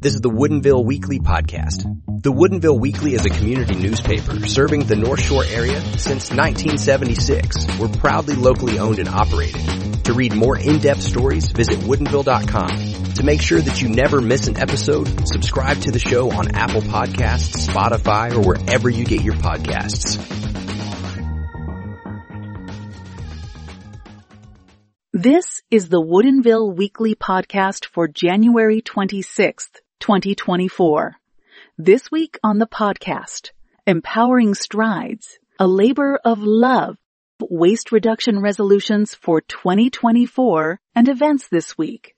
This is the Woodinville Weekly Podcast. The Woodinville Weekly is a community newspaper serving the North Shore area since 1976. We're proudly locally owned and operated. To read more in-depth stories, visit woodinville.com. To make sure that you never miss an episode, subscribe to the show on Apple Podcasts, Spotify, or wherever you get your podcasts. This is the Woodinville Weekly Podcast for January 26th, 2024. This week on the podcast, Empowering Strides, a labor of love, waste reduction resolutions for 2024 and events this week.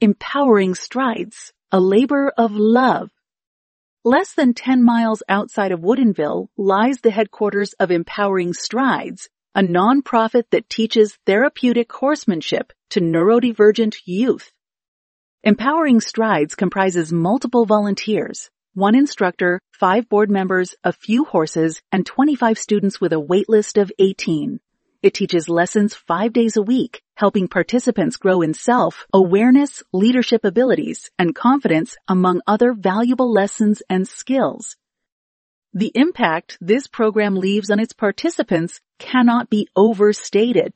Empowering Strides, a labor of love. Less than 10 miles outside of Woodinville lies the headquarters of Empowering Strides, a nonprofit that teaches therapeutic horsemanship to neurodivergent youth. Empowering Strides comprises multiple volunteers, one instructor, five board members, a few horses, and 25 students with a waitlist of 18. It teaches lessons five days a week, helping participants grow in self, awareness, leadership abilities, and confidence among other valuable lessons and skills. The impact this program leaves on its participants cannot be overstated.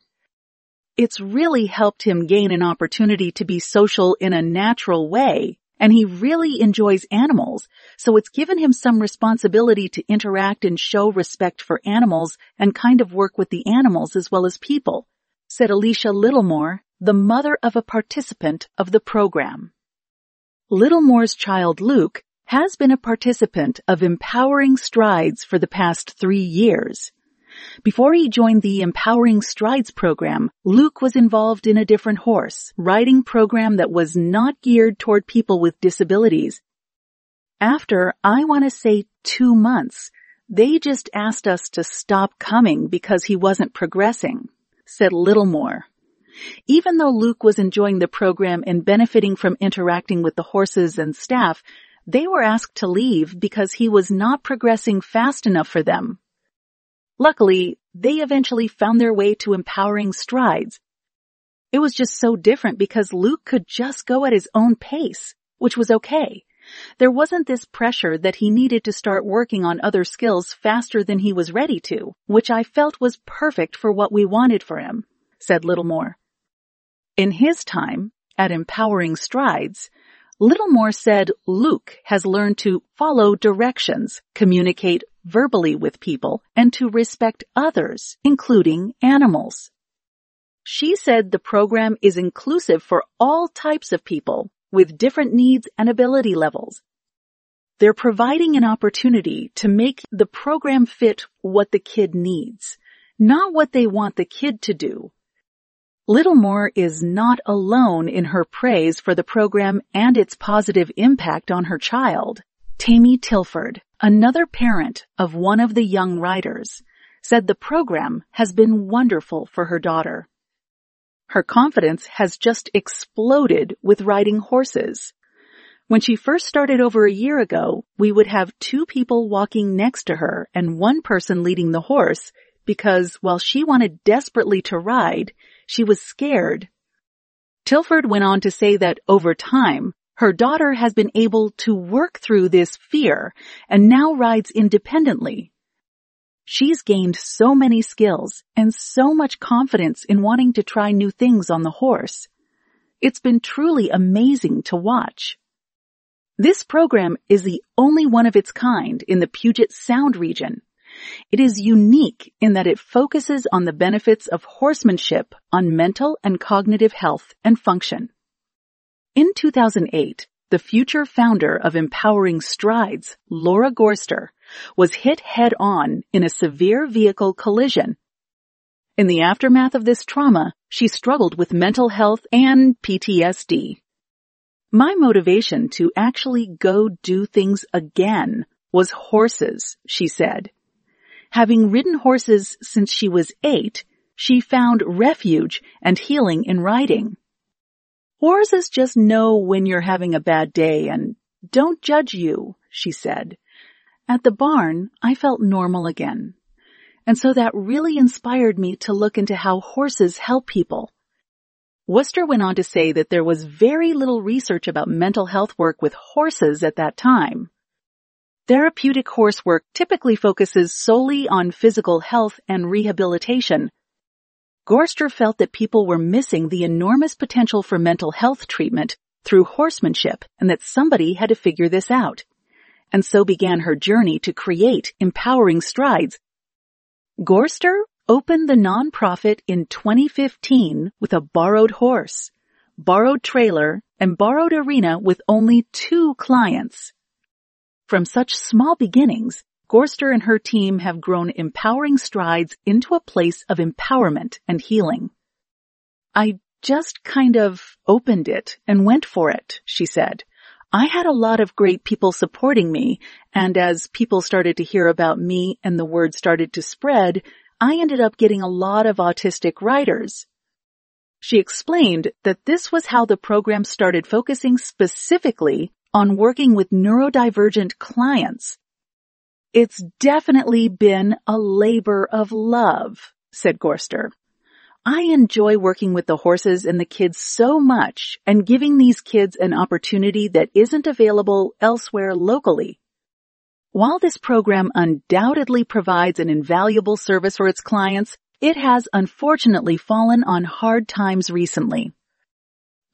It's really helped him gain an opportunity to be social in a natural way, and he really enjoys animals, so it's given him some responsibility to interact and show respect for animals and kind of work with the animals as well as people, said Alicia Littlemore, the mother of a participant of the program. Littlemore's child Luke has been a participant of Empowering Strides for the past three years. Before he joined the Empowering Strides program, Luke was involved in a different horse riding program that was not geared toward people with disabilities. After, I want to say two months, they just asked us to stop coming because he wasn't progressing, said Littlemore. Even though Luke was enjoying the program and benefiting from interacting with the horses and staff, they were asked to leave because he was not progressing fast enough for them. Luckily, they eventually found their way to empowering strides. It was just so different because Luke could just go at his own pace, which was okay. There wasn't this pressure that he needed to start working on other skills faster than he was ready to, which I felt was perfect for what we wanted for him, said Littlemore. In his time, at Empowering Strides, Littlemore said Luke has learned to follow directions, communicate verbally with people, and to respect others, including animals. She said the program is inclusive for all types of people with different needs and ability levels. They're providing an opportunity to make the program fit what the kid needs, not what they want the kid to do. Littlemore is not alone in her praise for the program and its positive impact on her child. Tammy Tilford, another parent of one of the young riders, said the program has been wonderful for her daughter. Her confidence has just exploded with riding horses. When she first started over a year ago, we would have two people walking next to her and one person leading the horse because while she wanted desperately to ride, she was scared. Tilford went on to say that over time, her daughter has been able to work through this fear and now rides independently. She's gained so many skills and so much confidence in wanting to try new things on the horse. It's been truly amazing to watch. This program is the only one of its kind in the Puget Sound region. It is unique in that it focuses on the benefits of horsemanship on mental and cognitive health and function. In 2008, the future founder of Empowering Strides, Laura Gorster, was hit head on in a severe vehicle collision. In the aftermath of this trauma, she struggled with mental health and PTSD. My motivation to actually go do things again was horses, she said. Having ridden horses since she was eight, she found refuge and healing in riding. Horses just know when you're having a bad day and don't judge you, she said. At the barn, I felt normal again. And so that really inspired me to look into how horses help people. Gorster went on to say that there was very little research about mental health work with horses at that time. Therapeutic horse work typically focuses solely on physical health and rehabilitation. Gorster felt that people were missing the enormous potential for mental health treatment through horsemanship and that somebody had to figure this out. And so began her journey to create empowering strides. Gorster opened the nonprofit in 2015 with a borrowed horse, borrowed trailer, and borrowed arena with only two clients. From such small beginnings, Gorster and her team have grown empowering strides into a place of empowerment and healing. I just kind of opened it and went for it, she said. I had a lot of great people supporting me, and as people started to hear about me and the word started to spread, I ended up getting a lot of autistic writers. She explained that this was how the program started focusing specifically on working with neurodivergent clients. It's definitely been a labor of love, said Gorster. I enjoy working with the horses and the kids so much and giving these kids an opportunity that isn't available elsewhere locally. While this program undoubtedly provides an invaluable service for its clients, it has unfortunately fallen on hard times recently.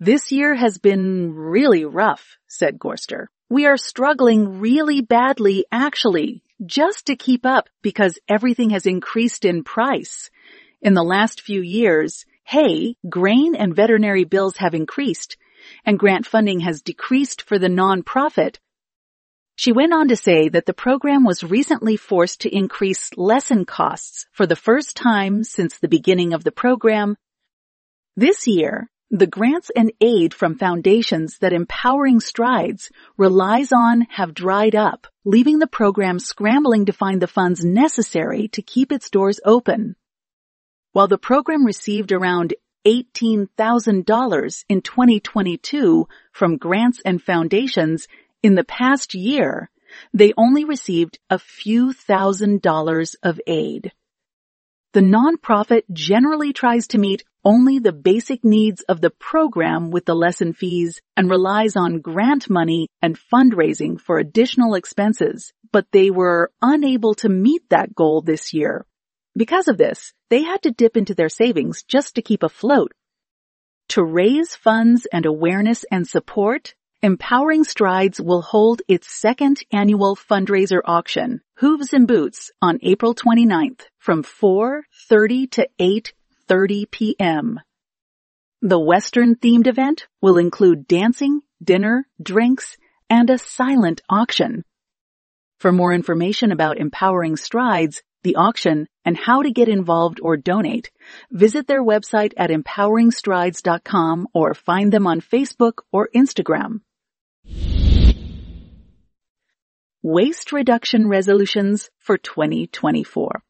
This year has been really rough, said Gorster. We are struggling really badly actually, just to keep up because everything has increased in price. In the last few years, hay, grain, and veterinary bills have increased, and grant funding has decreased for the nonprofit she went on to say that the program was recently forced to increase lesson costs for the first time since the beginning of the program. This year, the grants and aid from foundations that Empowering Strides relies on have dried up, leaving the program scrambling to find the funds necessary to keep its doors open. While the program received around $18,000 in 2022 from grants and foundations, in the past year, they only received a few thousand dollars of aid. The nonprofit generally tries to meet only the basic needs of the program with the lesson fees and relies on grant money and fundraising for additional expenses, but they were unable to meet that goal this year. Because of this, they had to dip into their savings just to keep afloat. To raise funds and awareness and support, Empowering Strides will hold its second annual fundraiser auction, Hooves and Boots, on April 29th from 4.30 to 8.30 p.m. The Western themed event will include dancing, dinner, drinks, and a silent auction. For more information about Empowering Strides, the auction, and how to get involved or donate, visit their website at empoweringstrides.com or find them on Facebook or Instagram. Waste Reduction Resolutions for 2024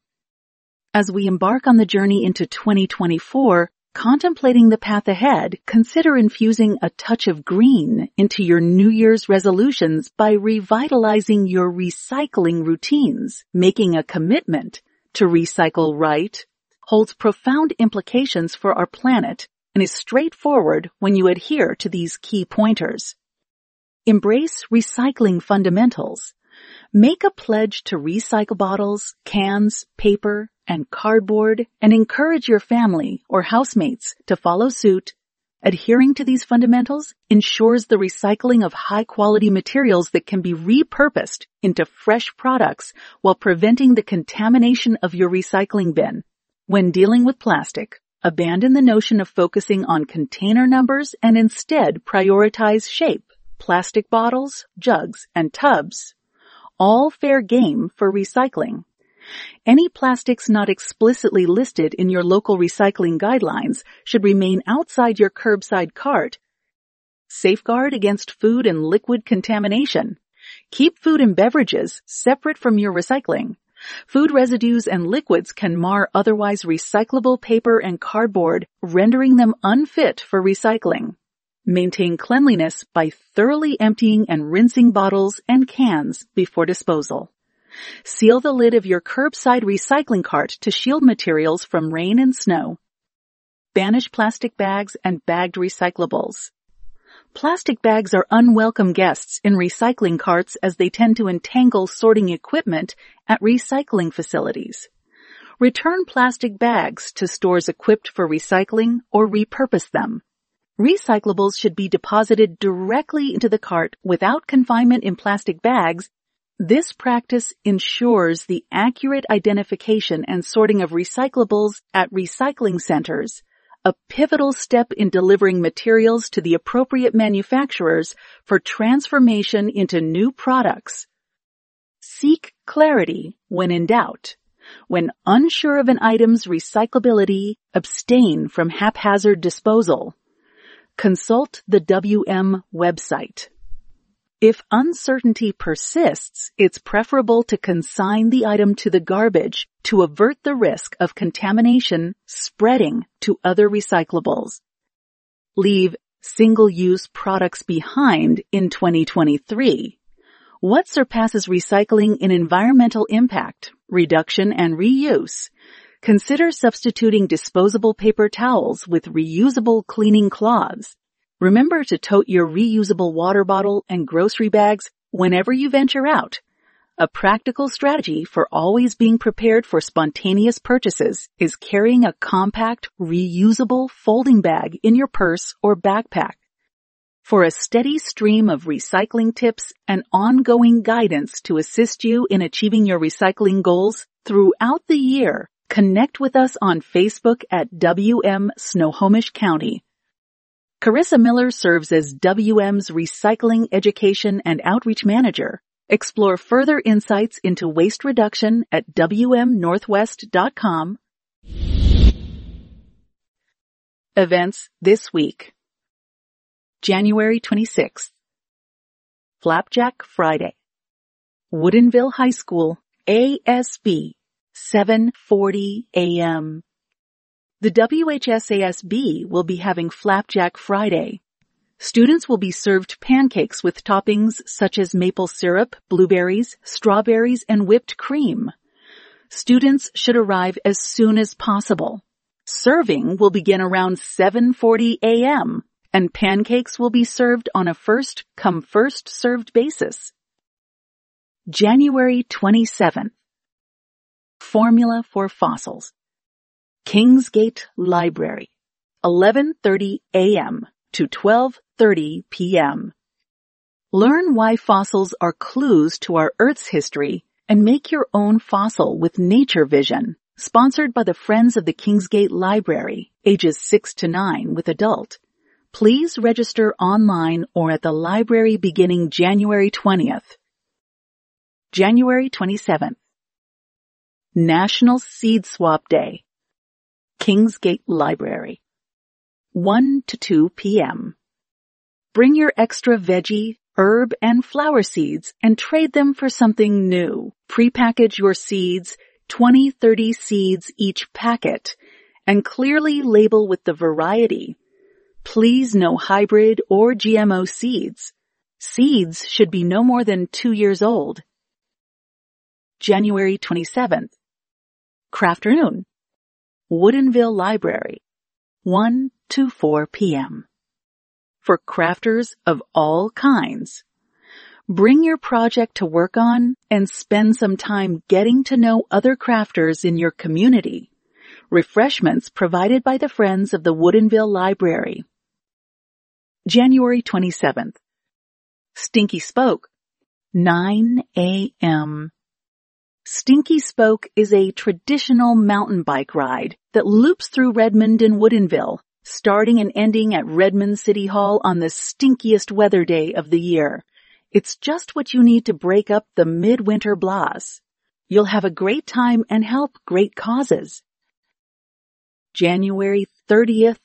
As we embark on the journey into 2024, contemplating the path ahead, consider infusing a touch of green into your New Year's resolutions by revitalizing your recycling routines. Making a commitment to recycle right holds profound implications for our planet and is straightforward when you adhere to these key pointers. Embrace recycling fundamentals. Make a pledge to recycle bottles, cans, paper, and cardboard and encourage your family or housemates to follow suit. Adhering to these fundamentals ensures the recycling of high quality materials that can be repurposed into fresh products while preventing the contamination of your recycling bin. When dealing with plastic, abandon the notion of focusing on container numbers and instead prioritize shape plastic bottles, jugs, and tubs. All fair game for recycling. Any plastics not explicitly listed in your local recycling guidelines should remain outside your curbside cart. Safeguard against food and liquid contamination. Keep food and beverages separate from your recycling. Food residues and liquids can mar otherwise recyclable paper and cardboard, rendering them unfit for recycling. Maintain cleanliness by thoroughly emptying and rinsing bottles and cans before disposal. Seal the lid of your curbside recycling cart to shield materials from rain and snow. banish plastic bags and bagged recyclables. Plastic bags are unwelcome guests in recycling carts as they tend to entangle sorting equipment at recycling facilities. Return plastic bags to stores equipped for recycling or repurpose them. Recyclables should be deposited directly into the cart without confinement in plastic bags. This practice ensures the accurate identification and sorting of recyclables at recycling centers a pivotal step in delivering materials to the appropriate manufacturers for transformation into new products. Seek clarity when in doubt. When unsure of an item's recyclability, abstain from haphazard disposal. Consult the WM website. If uncertainty persists, it's preferable to consign the item to the garbage to avert the risk of contamination spreading to other recyclables. Leave single-use products behind in 2023. What surpasses recycling in environmental impact, reduction, and reuse? Consider substituting disposable paper towels with reusable cleaning cloths Remember to tote your reusable water bottle and grocery bags whenever you venture out. A practical strategy for always being prepared for spontaneous purchases is carrying a compact, reusable folding bag in your purse or backpack. For a steady stream of recycling tips and ongoing guidance to assist you in achieving your recycling goals throughout the year, connect with us on Facebook at WM Snohomish County Carissa Miller serves as WM's Recycling Education and Outreach Manager. Explore further insights into waste reduction at WMNorthwest.com. Events this week. January 26th. Flapjack Friday. Woodinville High School, ASB, 7.40 a.m. The WHSASB will be having Flapjack Friday. Students will be served pancakes with toppings such as maple syrup, blueberries, strawberries, and whipped cream. Students should arrive as soon as possible. Serving will begin around 7.40 a.m. and pancakes will be served on a first come first served basis. January 27th. Formula for fossils. Kingsgate Library, 11:30 a.m. to 12:30 p.m. Learn why fossils are clues to our Earth's history and make your own fossil with Nature Vision, sponsored by the Friends of the Kingsgate Library, ages 6 to 9 with adult. Please register online or at the library beginning January 20th. January 27th. National Seed Swap Day. Kingsgate Library. 1 to 2 p.m. Bring your extra veggie, herb, and flower seeds and trade them for something new. Prepackage your seeds, 20, 30 seeds each packet, and clearly label with the variety. Please no hybrid or GMO seeds. Seeds should be no more than two years old. January 27th. Crafternoon. Woodinville Library, 1 to 4 p.m. For crafters of all kinds. Bring your project to work on and spend some time getting to know other crafters in your community. Refreshments provided by the Friends of the Woodinville Library. January 27th. Stinky Spoke, 9 a.m. Stinky Spoke is a traditional mountain bike ride that loops through Redmond and Woodinville, starting and ending at Redmond City Hall on the stinkiest weather day of the year. It's just what you need to break up the midwinter blahs. You'll have a great time and help great causes. January 30th,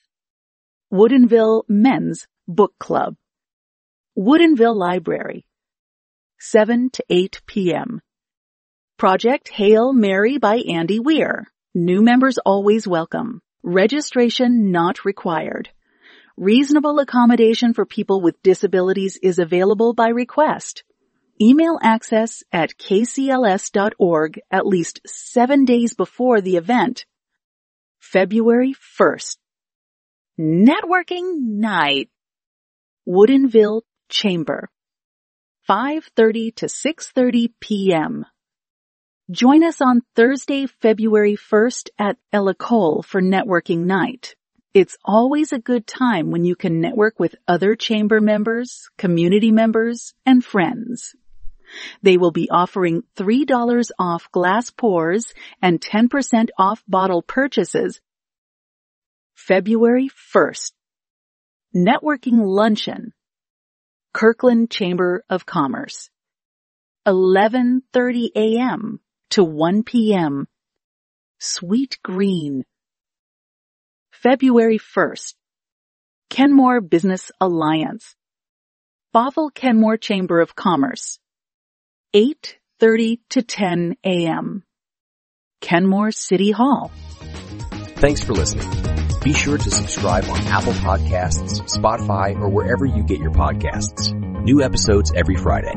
Woodinville Men's Book Club. Woodinville Library, 7 to 8 p.m. Project Hail Mary by Andy Weir. New members always welcome. Registration not required. Reasonable accommodation for people with disabilities is available by request. Email access at kcls.org at least seven days before the event. February 1st. Networking Night. Woodinville Chamber. 5.30 to 6.30 p.m. Join us on Thursday, February 1st at Ella Cole for Networking Night. It's always a good time when you can network with other chamber members, community members, and friends. They will be offering $3 off glass pours and 10% off bottle purchases February 1st. Networking Luncheon. Kirkland Chamber of Commerce. 11.30 a.m. to 1 p.m. Sweetgreen. February 1st. Kenmore Business Alliance. Bothell Kenmore Chamber of Commerce. 8.30 to 10 a.m. Kenmore City Hall. Thanks for listening. Be sure to subscribe on Apple Podcasts, Spotify, or wherever you get your podcasts. New episodes every Friday.